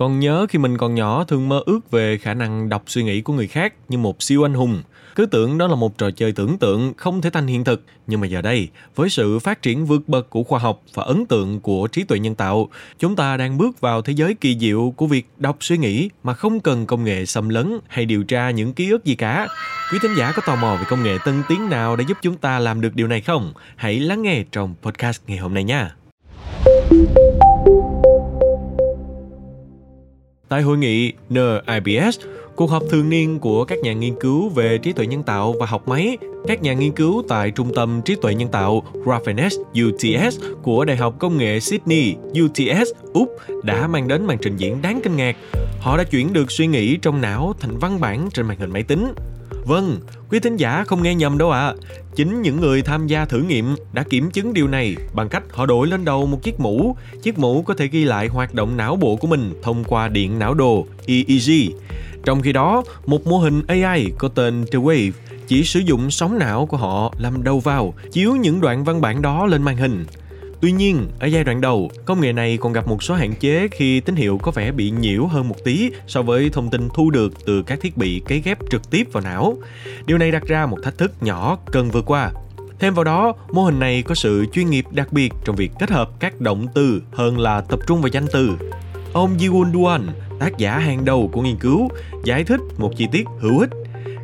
Còn nhớ khi mình còn nhỏ thường mơ ước về khả năng đọc suy nghĩ của người khác như một siêu anh hùng. Cứ tưởng đó là một trò chơi tưởng tượng không thể thành hiện thực. Nhưng mà giờ đây, với sự phát triển vượt bậc của khoa học và ấn tượng của trí tuệ nhân tạo, chúng ta đang bước vào thế giới kỳ diệu của việc đọc suy nghĩ mà không cần công nghệ xâm lấn hay điều tra những ký ức gì cả. Quý thính giả có tò mò về công nghệ tân tiến nào để giúp chúng ta làm được điều này không? Hãy lắng nghe trong podcast ngày hôm nay nha. Tại hội nghị NIBS, cuộc họp thường niên của các nhà nghiên cứu về trí tuệ nhân tạo và học máy, các nhà nghiên cứu tại Trung tâm Trí tuệ nhân tạo Raffines UTS của Đại học Công nghệ Sydney UTS Úc đã mang đến màn trình diễn đáng kinh ngạc. Họ đã chuyển được suy nghĩ trong não thành văn bản trên màn hình máy tính. Vâng, quý thính giả không nghe nhầm đâu ạ. À. Chính những người tham gia thử nghiệm đã kiểm chứng điều này bằng cách họ đội lên đầu một chiếc mũ. Chiếc mũ có thể ghi lại hoạt động não bộ của mình thông qua điện não đồ EEG. Trong khi đó, một mô hình AI có tên The Wave chỉ sử dụng sóng não của họ làm đầu vào, chiếu những đoạn văn bản đó lên màn hình. Tuy nhiên, ở giai đoạn đầu, công nghệ này còn gặp một số hạn chế khi tín hiệu có vẻ bị nhiễu hơn một tí so với thông tin thu được từ các thiết bị cấy ghép trực tiếp vào não. Điều này đặt ra một thách thức nhỏ cần vượt qua. Thêm vào đó, mô hình này có sự chuyên nghiệp đặc biệt trong việc kết hợp các động từ hơn là tập trung vào danh từ. Ông Jiwon Duan, tác giả hàng đầu của nghiên cứu, giải thích một chi tiết hữu ích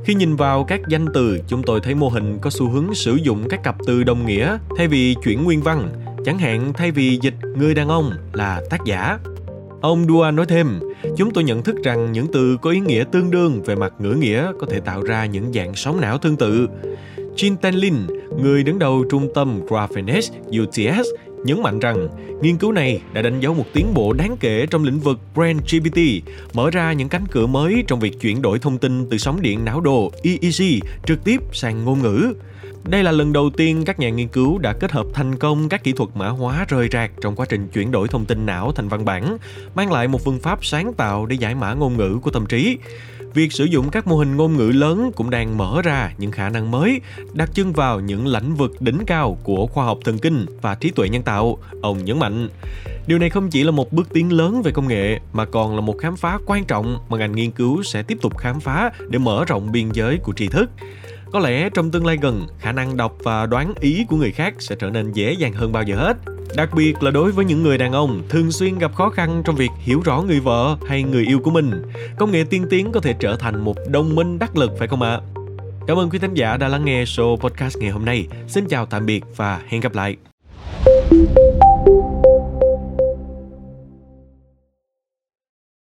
khi nhìn vào các danh từ, chúng tôi thấy mô hình có xu hướng sử dụng các cặp từ đồng nghĩa thay vì chuyển nguyên văn. Chẳng hạn thay vì dịch người đàn ông là tác giả. Ông Dua nói thêm, chúng tôi nhận thức rằng những từ có ý nghĩa tương đương về mặt ngữ nghĩa có thể tạo ra những dạng sóng não tương tự. Jin Tenlin, người đứng đầu trung tâm Graphenes UTS, nhấn mạnh rằng nghiên cứu này đã đánh dấu một tiến bộ đáng kể trong lĩnh vực Brain GPT, mở ra những cánh cửa mới trong việc chuyển đổi thông tin từ sóng điện não đồ EEG trực tiếp sang ngôn ngữ. Đây là lần đầu tiên các nhà nghiên cứu đã kết hợp thành công các kỹ thuật mã hóa rời rạc trong quá trình chuyển đổi thông tin não thành văn bản, mang lại một phương pháp sáng tạo để giải mã ngôn ngữ của tâm trí. Việc sử dụng các mô hình ngôn ngữ lớn cũng đang mở ra những khả năng mới, đặt chân vào những lĩnh vực đỉnh cao của khoa học thần kinh và trí tuệ nhân tạo, ông nhấn mạnh. Điều này không chỉ là một bước tiến lớn về công nghệ mà còn là một khám phá quan trọng mà ngành nghiên cứu sẽ tiếp tục khám phá để mở rộng biên giới của tri thức. Có lẽ trong tương lai gần, khả năng đọc và đoán ý của người khác sẽ trở nên dễ dàng hơn bao giờ hết. Đặc biệt là đối với những người đàn ông thường xuyên gặp khó khăn trong việc hiểu rõ người vợ hay người yêu của mình, công nghệ tiên tiến có thể trở thành một đồng minh đắc lực phải không ạ? Cảm ơn quý thính giả đã lắng nghe show podcast ngày hôm nay. Xin chào tạm biệt và hẹn gặp lại.